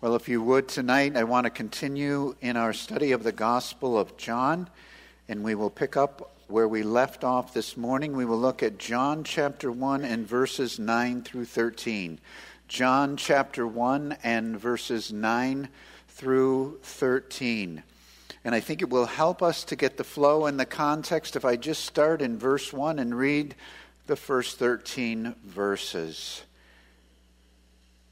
Well, if you would tonight, I want to continue in our study of the Gospel of John, and we will pick up where we left off this morning. We will look at John chapter 1 and verses 9 through 13. John chapter 1 and verses 9 through 13. And I think it will help us to get the flow and the context if I just start in verse 1 and read the first 13 verses.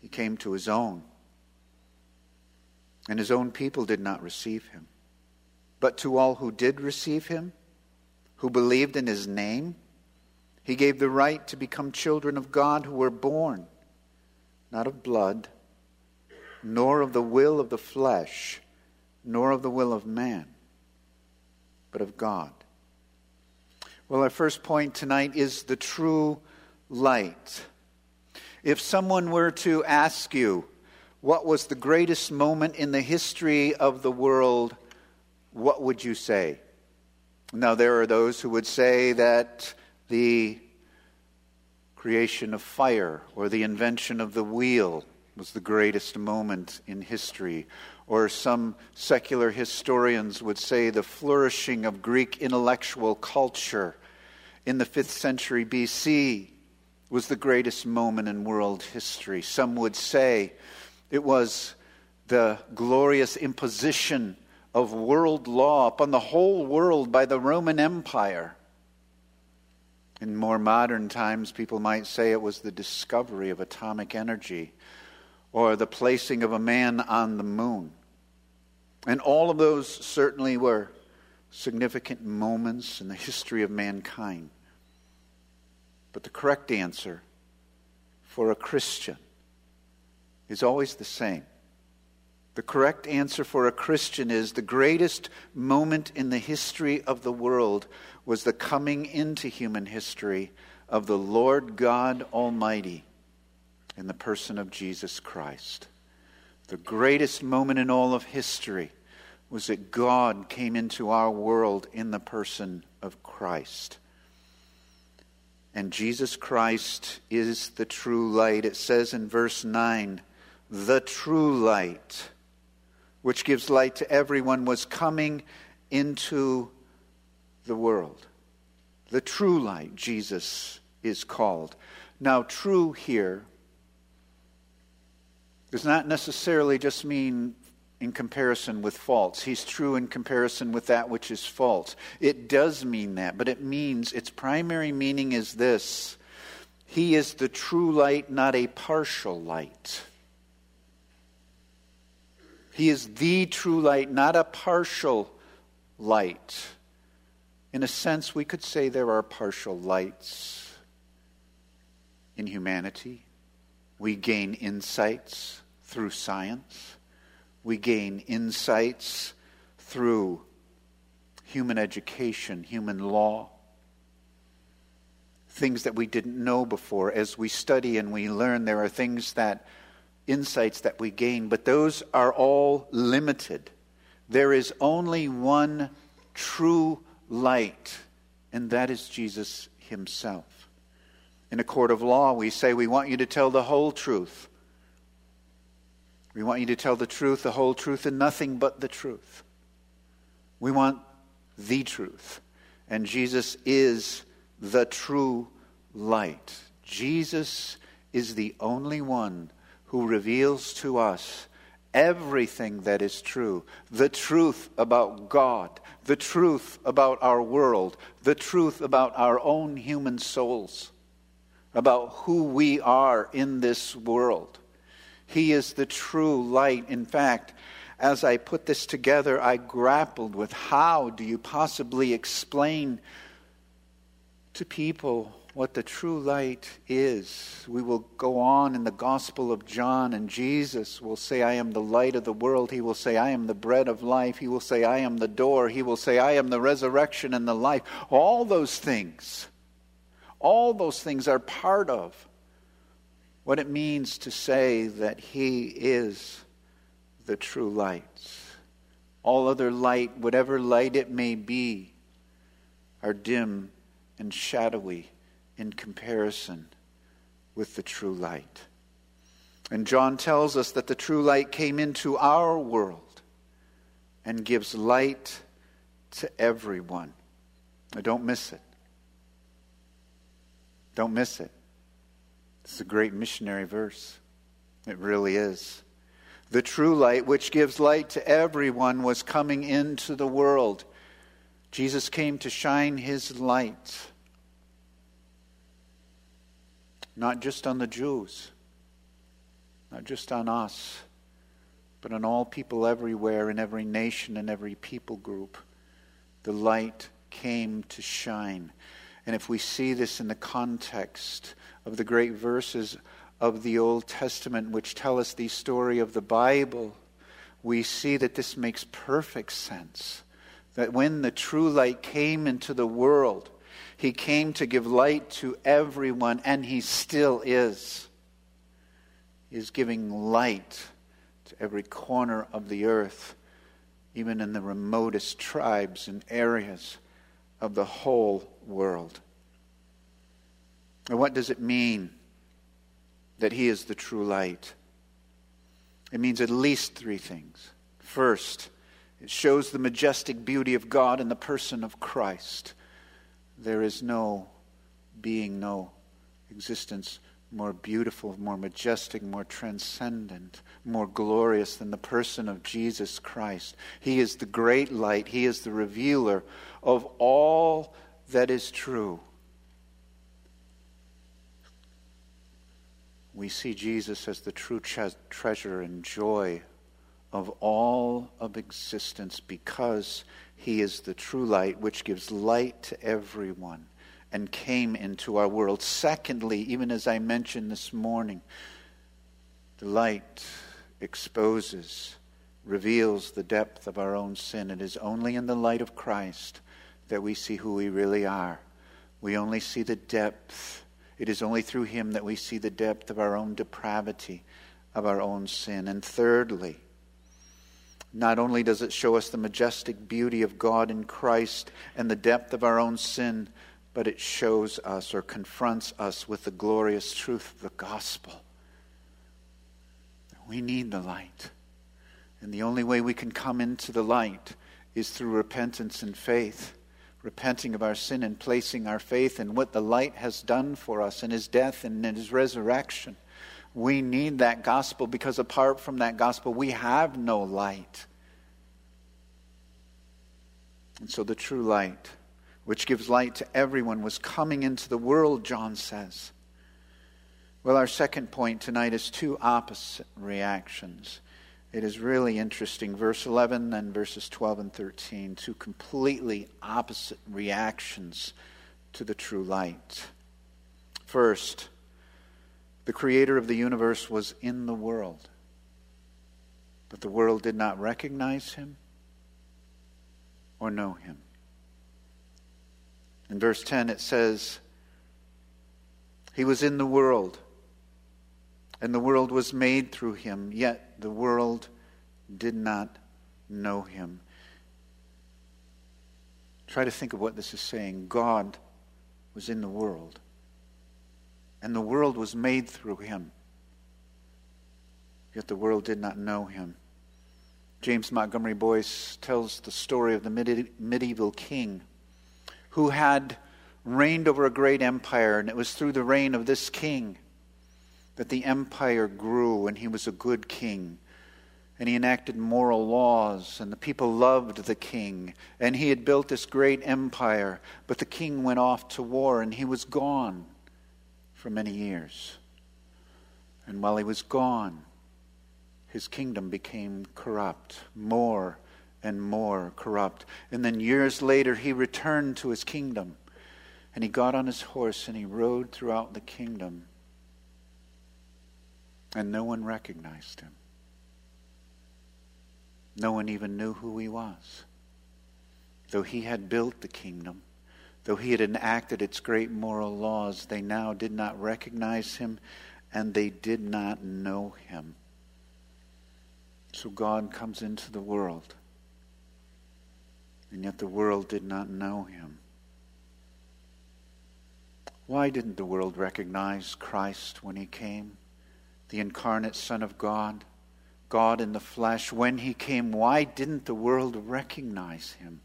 He came to his own, and his own people did not receive him. But to all who did receive him, who believed in his name, he gave the right to become children of God who were born, not of blood, nor of the will of the flesh, nor of the will of man, but of God. Well, our first point tonight is the true light. If someone were to ask you what was the greatest moment in the history of the world, what would you say? Now, there are those who would say that the creation of fire or the invention of the wheel was the greatest moment in history. Or some secular historians would say the flourishing of Greek intellectual culture in the 5th century BC was the greatest moment in world history. Some would say it was the glorious imposition of world law upon the whole world by the Roman Empire. In more modern times, people might say it was the discovery of atomic energy or the placing of a man on the moon. And all of those certainly were significant moments in the history of mankind. But the correct answer for a Christian is always the same. The correct answer for a Christian is the greatest moment in the history of the world was the coming into human history of the Lord God Almighty in the person of Jesus Christ. The greatest moment in all of history was that God came into our world in the person of Christ. And Jesus Christ is the true light. It says in verse 9, the true light, which gives light to everyone, was coming into the world. The true light, Jesus is called. Now, true here does not necessarily just mean in comparison with false. He's true in comparison with that which is false. It does mean that, but it means its primary meaning is this He is the true light, not a partial light. He is the true light, not a partial light. In a sense, we could say there are partial lights in humanity. We gain insights through science. We gain insights through human education, human law, things that we didn't know before. As we study and we learn, there are things that, insights that we gain, but those are all limited. There is only one true light, and that is Jesus Himself. In a court of law, we say, We want you to tell the whole truth. We want you to tell the truth, the whole truth, and nothing but the truth. We want the truth. And Jesus is the true light. Jesus is the only one who reveals to us everything that is true the truth about God, the truth about our world, the truth about our own human souls, about who we are in this world. He is the true light. In fact, as I put this together, I grappled with how do you possibly explain to people what the true light is. We will go on in the Gospel of John, and Jesus will say, I am the light of the world. He will say, I am the bread of life. He will say, I am the door. He will say, I am the resurrection and the life. All those things, all those things are part of what it means to say that He is the true light. All other light, whatever light it may be, are dim and shadowy in comparison with the true light. And John tells us that the true light came into our world and gives light to everyone. Now, don't miss it. Don't miss it. It's a great missionary verse. It really is. The true light, which gives light to everyone, was coming into the world. Jesus came to shine his light not just on the Jews, not just on us, but on all people everywhere, in every nation and every people group. The light came to shine. And if we see this in the context of the great verses of the Old Testament, which tell us the story of the Bible, we see that this makes perfect sense. That when the true light came into the world, he came to give light to everyone, and He still is. He is giving light to every corner of the earth, even in the remotest tribes and areas of the whole world. And what does it mean that He is the true light? It means at least three things. First, it shows the majestic beauty of God in the person of Christ. There is no being, no existence more beautiful, more majestic, more transcendent, more glorious than the person of Jesus Christ. He is the great light, He is the revealer of all that is true. We see Jesus as the true tre- treasure and joy of all of existence because he is the true light which gives light to everyone and came into our world. Secondly, even as I mentioned this morning, the light exposes, reveals the depth of our own sin. It is only in the light of Christ that we see who we really are. We only see the depth. It is only through Him that we see the depth of our own depravity, of our own sin. And thirdly, not only does it show us the majestic beauty of God in Christ and the depth of our own sin, but it shows us or confronts us with the glorious truth of the gospel. We need the light. And the only way we can come into the light is through repentance and faith. Repenting of our sin and placing our faith in what the light has done for us in his death and in his resurrection. We need that gospel because apart from that gospel, we have no light. And so the true light, which gives light to everyone, was coming into the world, John says. Well, our second point tonight is two opposite reactions. It is really interesting. Verse 11 and verses 12 and 13, two completely opposite reactions to the true light. First, the creator of the universe was in the world, but the world did not recognize him or know him. In verse 10, it says, He was in the world, and the world was made through him, yet the world did not know him. Try to think of what this is saying. God was in the world and the world was made through him. Yet the world did not know him. James Montgomery Boice tells the story of the medieval king who had reigned over a great empire, and it was through the reign of this king that the empire grew, and he was a good king. and he enacted moral laws, and the people loved the king. And he had built this great empire, but the king went off to war, and he was gone for many years. And while he was gone, his kingdom became corrupt, more and more corrupt. And then years later, he returned to his kingdom, and he got on his horse and he rode throughout the kingdom, and no one recognized him. No one even knew who he was. Though he had built the kingdom, though he had enacted its great moral laws, they now did not recognize him and they did not know him. So God comes into the world, and yet the world did not know him. Why didn't the world recognize Christ when he came, the incarnate Son of God? God in the flesh, when he came, why didn't the world recognize him?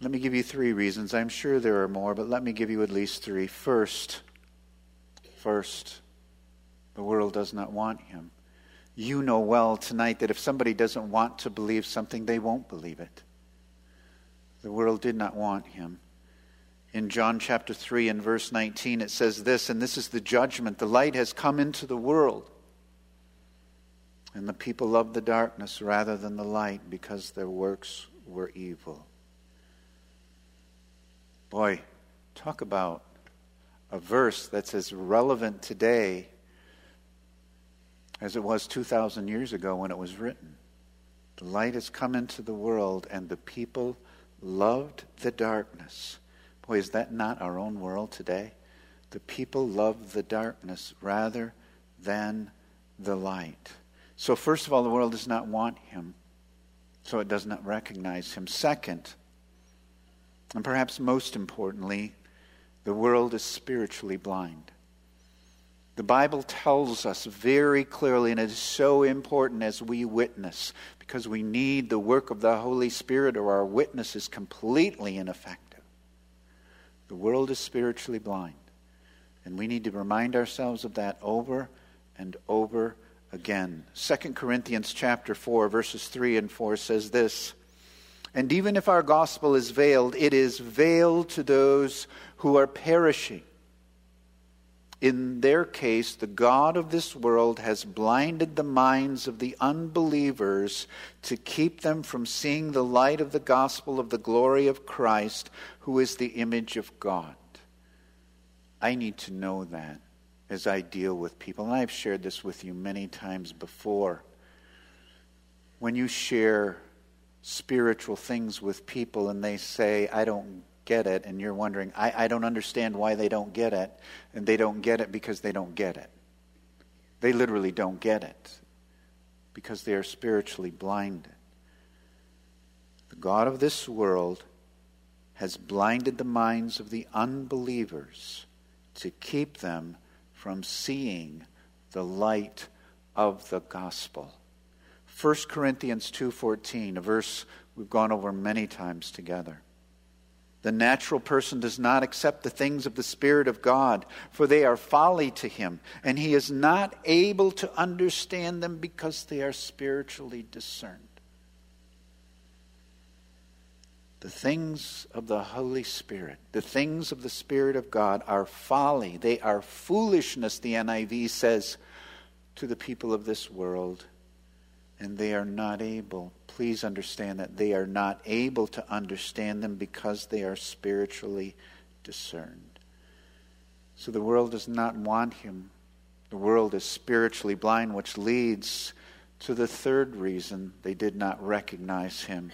Let me give you three reasons. I'm sure there are more, but let me give you at least three. First, first, the world does not want him. You know well tonight that if somebody doesn't want to believe something, they won't believe it. The world did not want him. In John chapter 3 and verse 19, it says this, and this is the judgment. The light has come into the world and the people loved the darkness rather than the light because their works were evil. Boy, talk about a verse that's as relevant today as it was 2,000 years ago when it was written. The light has come into the world, and the people loved the darkness. Boy, is that not our own world today? The people love the darkness rather than the light. So, first of all, the world does not want him, so it does not recognize him. Second, and perhaps most importantly, the world is spiritually blind. The Bible tells us very clearly, and it is so important as we witness, because we need the work of the Holy Spirit, or our witness is completely ineffective. The world is spiritually blind. And we need to remind ourselves of that over and over again. 2 Corinthians chapter 4 verses 3 and 4 says this, and even if our gospel is veiled, it is veiled to those who are perishing. In their case, the God of this world has blinded the minds of the unbelievers to keep them from seeing the light of the gospel of the glory of Christ, who is the image of God. I need to know that as I deal with people. And I've shared this with you many times before. When you share spiritual things with people and they say, I don't get it, and you're wondering, I, I don't understand why they don't get it, and they don't get it because they don't get it. They literally don't get it because they are spiritually blinded. The God of this world has blinded the minds of the unbelievers to keep them from seeing the light of the gospel. 1 Corinthians 2:14, a verse we've gone over many times together. The natural person does not accept the things of the Spirit of God, for they are folly to him, and he is not able to understand them because they are spiritually discerned. The things of the Holy Spirit, the things of the Spirit of God are folly. They are foolishness, the NIV says, to the people of this world. And they are not able, please understand that they are not able to understand them because they are spiritually discerned. So the world does not want him. The world is spiritually blind, which leads to the third reason they did not recognize him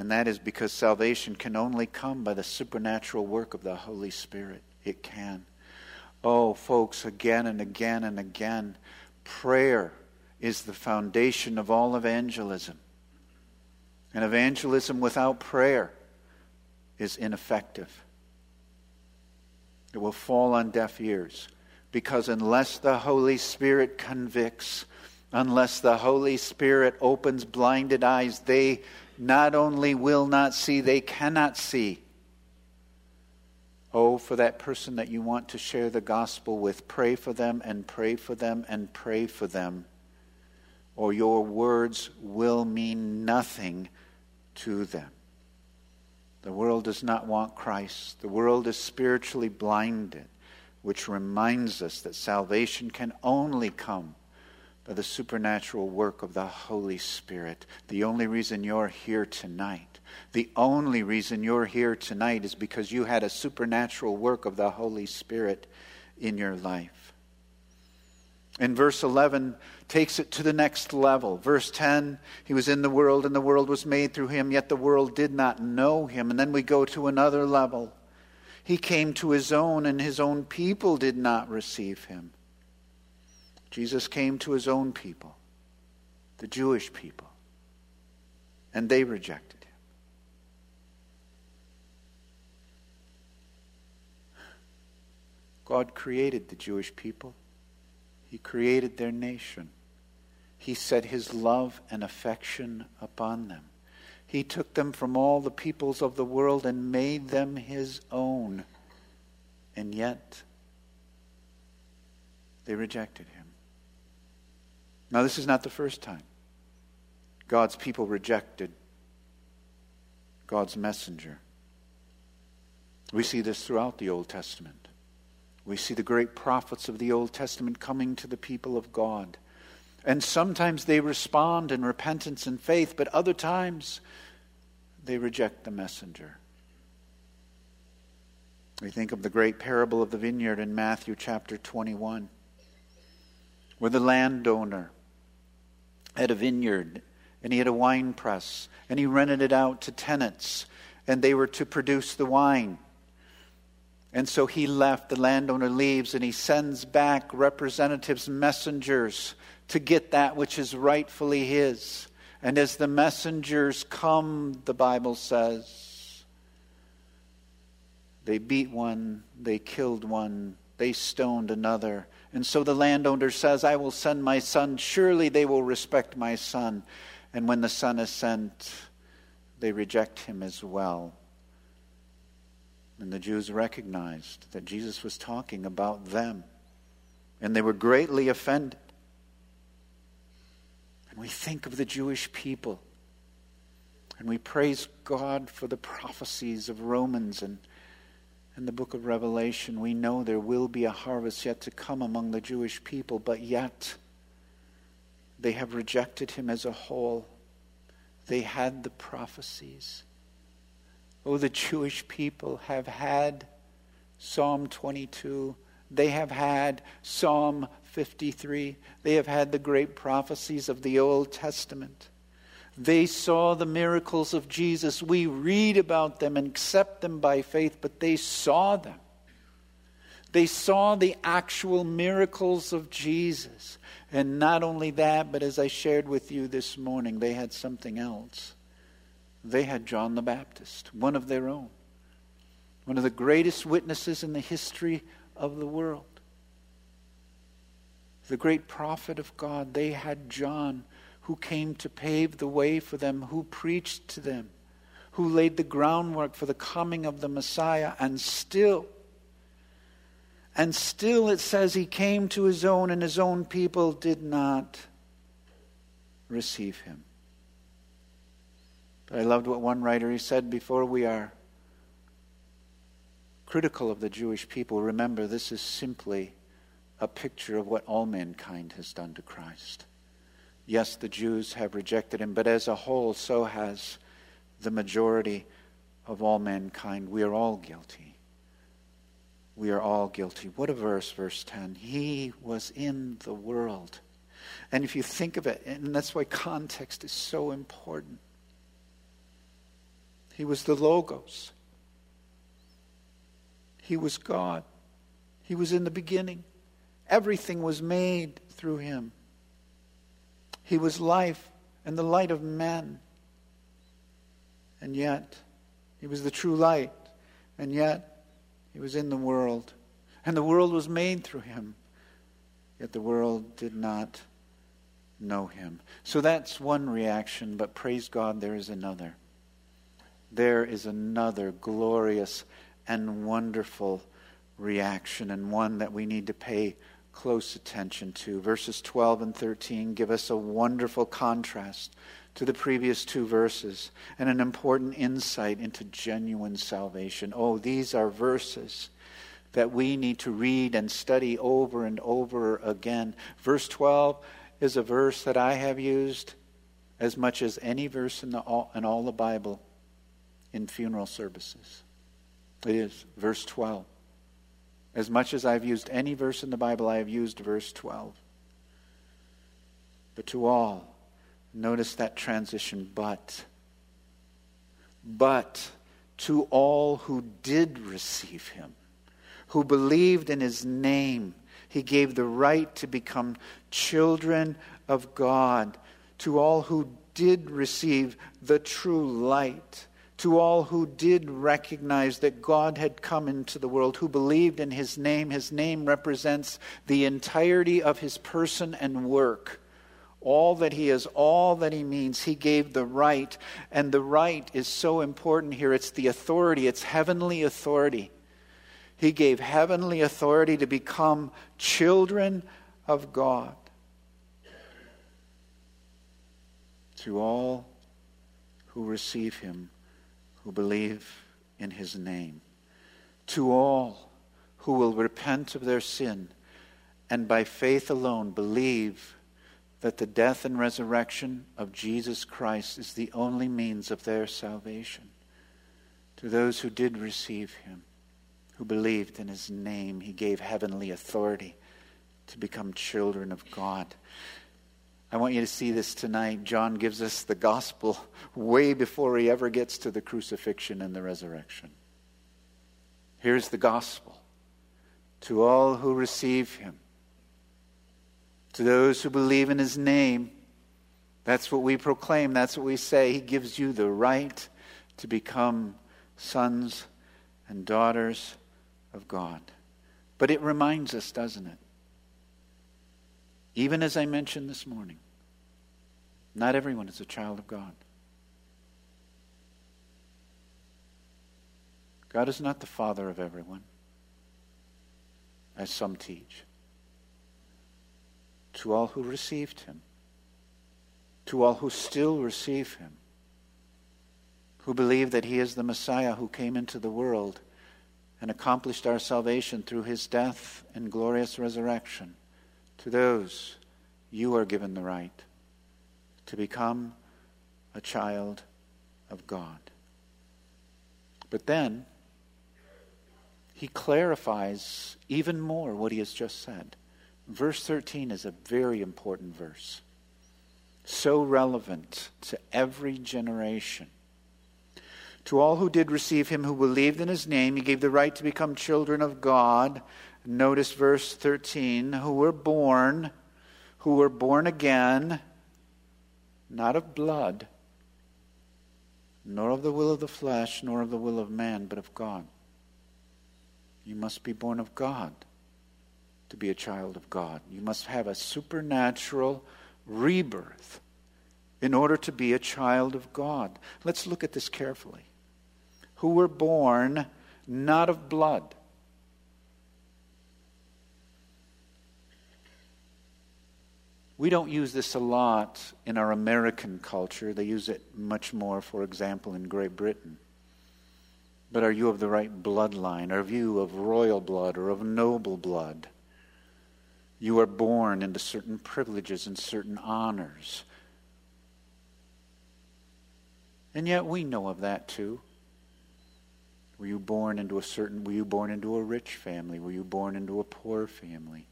and that is because salvation can only come by the supernatural work of the Holy Spirit. It can. Oh, folks, again and again and again, prayer is the foundation of all evangelism. And evangelism without prayer is ineffective. It will fall on deaf ears because unless the Holy Spirit convicts, unless the Holy Spirit opens blinded eyes, they not only will not see, they cannot see. Oh, for that person that you want to share the gospel with, pray for them and pray for them and pray for them. Or your words will mean nothing to them. The world does not want Christ. The world is spiritually blinded, which reminds us that salvation can only come by the supernatural work of the Holy Spirit. The only reason you're here tonight, the only reason you're here tonight is because you had a supernatural work of the Holy Spirit in your life. In verse 11, takes it to the next level. Verse 10, he was in the world and the world was made through him, yet the world did not know him. And then we go to another level. He came to his own, and his own people did not receive him. Jesus came to his own people, the Jewish people, and they rejected him. God created the Jewish people. He created their nation. He set his love and affection upon them. He took them from all the peoples of the world and made them his own. And yet, they rejected him. Now, this is not the first time God's people rejected God's messenger. We see this throughout the Old Testament. We see the great prophets of the Old Testament coming to the people of God. And sometimes they respond in repentance and faith, but other times they reject the messenger. We think of the great parable of the vineyard in Matthew chapter 21, where the landowner had a vineyard and he had a wine press and he rented it out to tenants and they were to produce the wine. And so he left, the landowner leaves, and he sends back representatives, messengers to get that which is rightfully his. And as the messengers come, the Bible says, they beat one, they killed one, they stoned another. And so the landowner says, I will send my son. Surely they will respect my son. And when the son is sent, they reject him as well. And the Jews recognized that Jesus was talking about them. And they were greatly offended. And we think of the Jewish people. And we praise God for the prophecies of Romans and, and the book of Revelation. We know there will be a harvest yet to come among the Jewish people, but yet they have rejected him as a whole. They had the prophecies. Oh, the Jewish people have had Psalm 22. They have had Psalm 53. They have had the great prophecies of the Old Testament. They saw the miracles of Jesus. We read about them and accept them by faith, but they saw them. They saw the actual miracles of Jesus. And not only that, but as I shared with you this morning, they had something else. They had John the Baptist, one of their own, one of the greatest witnesses in the history of the world. The great prophet of God, they had John who came to pave the way for them, who preached to them, who laid the groundwork for the coming of the Messiah, and still, and still it says he came to his own, and his own people did not receive him. I loved what one writer he said before we are critical of the Jewish people, remember this is simply a picture of what all mankind has done to Christ. Yes, the Jews have rejected him, but as a whole, so has the majority of all mankind. We are all guilty. We are all guilty. What a verse, verse 10. He was in the world. And if you think of it, and that's why context is so important. He was the Logos. He was God. He was in the beginning. Everything was made through him. He was life and the light of men. And yet, he was the true light. And yet, he was in the world. And the world was made through him. Yet the world did not know him. So that's one reaction, but praise God, there is another there is another glorious and wonderful reaction, and one that we need to pay close attention to. Verses 12 and 13 give us a wonderful contrast to the previous two verses and an important insight into genuine salvation. Oh, these are verses that we need to read and study over and over again. Verse 12 is a verse that I have used as much as any verse in, the, in all the Bible in funeral services. It is, verse 12. As much as I've used any verse in the Bible, I have used verse 12. But to all, notice that transition, but. But to all who did receive him, who believed in his name, he gave the right to become children of God. To all who did receive the true light to all who did recognize that God had come into the world, who believed in his name. His name represents the entirety of his person and work. All that he is, all that he means, he gave the right. And the right is so important here. It's the authority, it's heavenly authority. He gave heavenly authority to become children of God. To all who receive him who believe in his name. To all who will repent of their sin and by faith alone believe that the death and resurrection of Jesus Christ is the only means of their salvation. To those who did receive him, who believed in his name, he gave heavenly authority to become children of God. I want you to see this tonight. John gives us the gospel way before he ever gets to the crucifixion and the resurrection. Here's the gospel to all who receive him, to those who believe in his name. That's what we proclaim, that's what we say. He gives you the right to become sons and daughters of God. But it reminds us, doesn't it? Even as I mentioned this morning, not everyone is a child of God. God is not the father of everyone, as some teach. To all who received him, to all who still receive him, who believe that he is the Messiah who came into the world and accomplished our salvation through his death and glorious resurrection, to those, you are given the right to become a child of God. But then, he clarifies even more what he has just said. Verse 13 is a very important verse, so relevant to every generation. To all who did receive him, who believed in his name, he gave the right to become children of God Notice verse 13 who were born, who were born again, not of blood, nor of the will of the flesh, nor of the will of man, but of God. You must be born of God to be a child of God. You must have a supernatural rebirth in order to be a child of God. Let's look at this carefully. Who were born not of blood We don't use this a lot in our American culture. They use it much more, for example, in Great Britain. But are you of the right bloodline? Are you of royal blood or of noble blood? You are born into certain privileges and certain honors. And yet we know of that too. Were you born into a certain were you born into a rich family? Were you born into a poor family?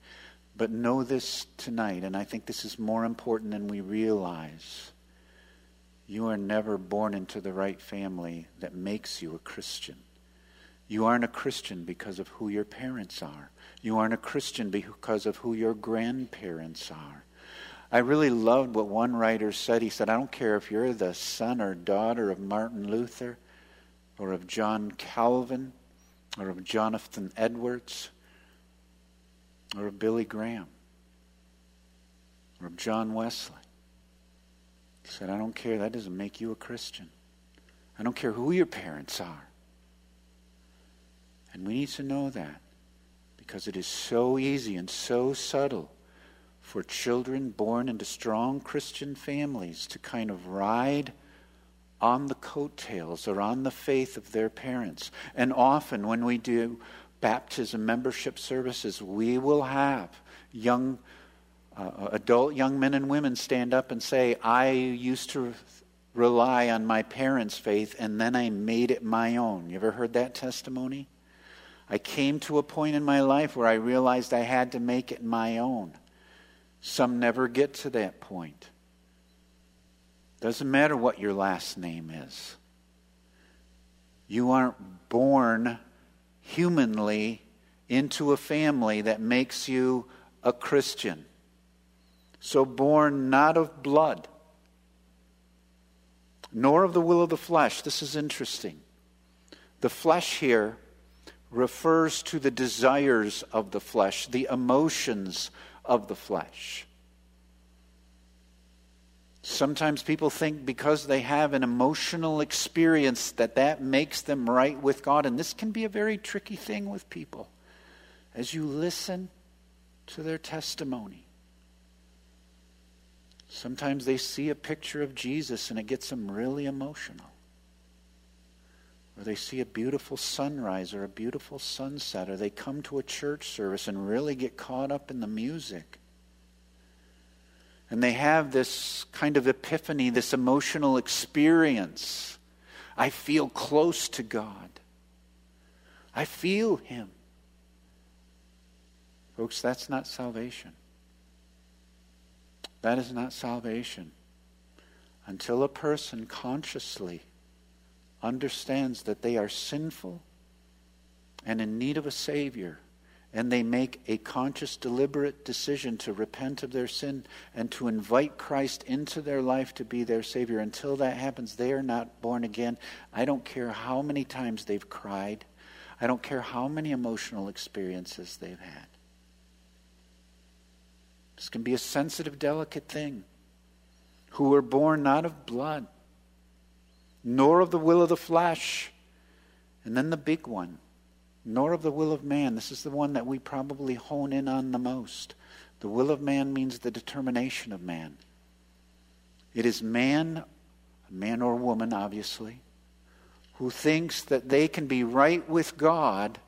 But know this tonight, and I think this is more important than we realize. You are never born into the right family that makes you a Christian. You aren't a Christian because of who your parents are. You aren't a Christian because of who your grandparents are. I really loved what one writer said. He said, I don't care if you're the son or daughter of Martin Luther or of John Calvin or of Jonathan Edwards or of Billy Graham or of John Wesley. He said, I don't care. That doesn't make you a Christian. I don't care who your parents are. And we need to know that because it is so easy and so subtle for children born into strong Christian families to kind of ride on the coattails or on the faith of their parents. And often when we do baptism membership services, we will have young uh, adult young men and women stand up and say, I used to rely on my parents' faith and then I made it my own. You ever heard that testimony? I came to a point in my life where I realized I had to make it my own. Some never get to that point. Doesn't matter what your last name is. You aren't born humanly into a family that makes you a Christian. So born not of blood, nor of the will of the flesh. This is interesting. The flesh here refers to the desires of the flesh, the emotions of the flesh. Sometimes people think because they have an emotional experience that that makes them right with God. And this can be a very tricky thing with people. As you listen to their testimony, sometimes they see a picture of Jesus and it gets them really emotional. Or they see a beautiful sunrise or a beautiful sunset, or they come to a church service and really get caught up in the music. And they have this kind of epiphany, this emotional experience. I feel close to God. I feel Him. Folks, that's not salvation. That is not salvation. Until a person consciously understands that they are sinful and in need of a Savior and they make a conscious, deliberate decision to repent of their sin and to invite Christ into their life to be their Savior. Until that happens, they are not born again. I don't care how many times they've cried, I don't care how many emotional experiences they've had. This can be a sensitive, delicate thing. Who were born not of blood, nor of the will of the flesh. And then the big one nor of the will of man. This is the one that we probably hone in on the most. The will of man means the determination of man. It is man, man or woman, obviously, who thinks that they can be right with God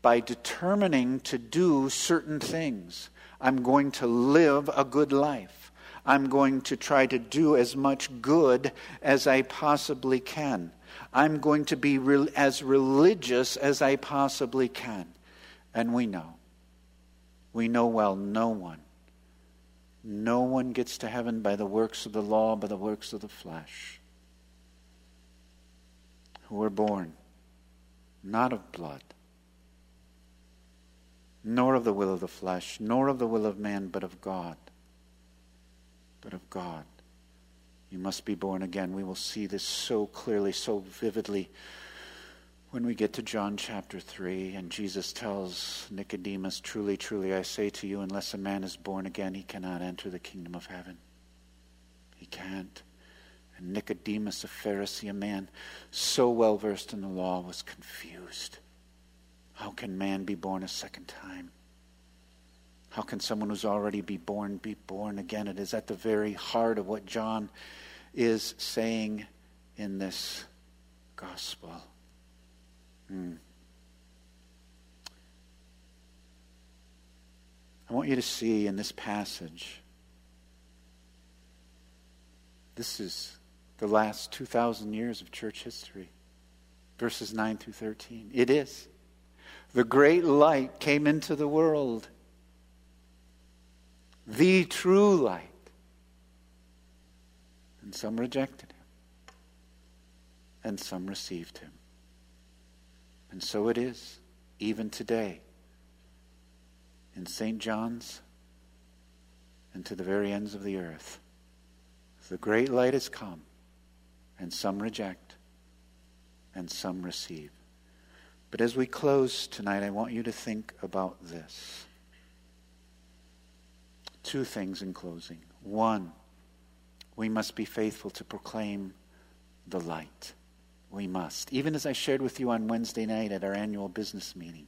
by determining to do certain things. I'm going to live a good life. I'm going to try to do as much good as I possibly can. I'm going to be re- as religious as I possibly can. And we know. We know well no one. No one gets to heaven by the works of the law, by the works of the flesh. Who were born not of blood, nor of the will of the flesh, nor of the will of man, but of God. But of God. You must be born again. We will see this so clearly, so vividly when we get to John chapter 3 and Jesus tells Nicodemus, Truly, truly, I say to you, unless a man is born again, he cannot enter the kingdom of heaven. He can't. And Nicodemus, a Pharisee, a man so well versed in the law, was confused. How can man be born a second time? How can someone who's already be born be born again? It is at the very heart of what John is saying in this gospel. Hmm. I want you to see in this passage, this is the last 2,000 years of church history, verses 9 through 13. It is. The great light came into the world the true light. And some rejected him, and some received him. And so it is, even today, in St. John's and to the very ends of the earth. The great light has come, and some reject, and some receive. But as we close tonight, I want you to think about this two things in closing. One, we must be faithful to proclaim the light. We must. Even as I shared with you on Wednesday night at our annual business meeting,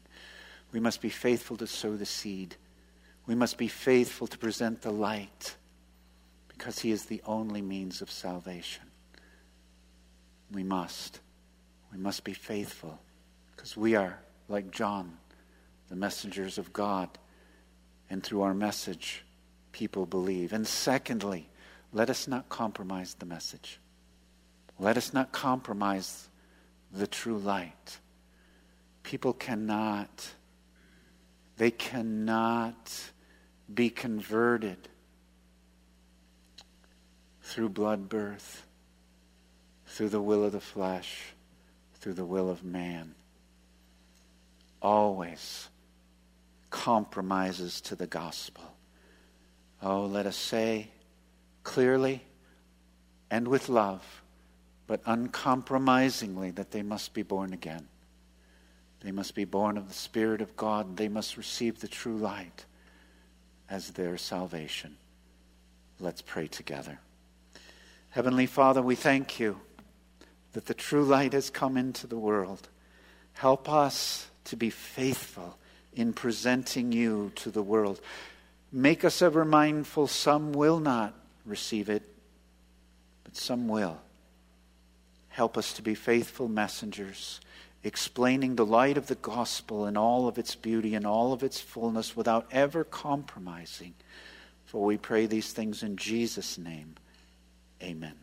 We must be faithful to sow the seed. We must be faithful to present the light because He is the only means of salvation. We must. We must be faithful because we are, like John, the messengers of God. And through our message, people believe. And secondly, let us not compromise the message. Let us not compromise the true light. People cannot, they cannot be converted through blood birth, through the will of the flesh, through the will of man. Always compromises to the gospel. Oh, let us say clearly and with love, but uncompromisingly, that they must be born again. They must be born of the Spirit of God. They must receive the true light as their salvation. Let's pray together. Heavenly Father, we thank you that the true light has come into the world. Help us to be faithful in presenting you to the world. Make us ever mindful some will not receive it, but some will. Help us to be faithful messengers, explaining the light of the gospel in all of its beauty and all of its fullness without ever compromising. For we pray these things in Jesus' name. Amen.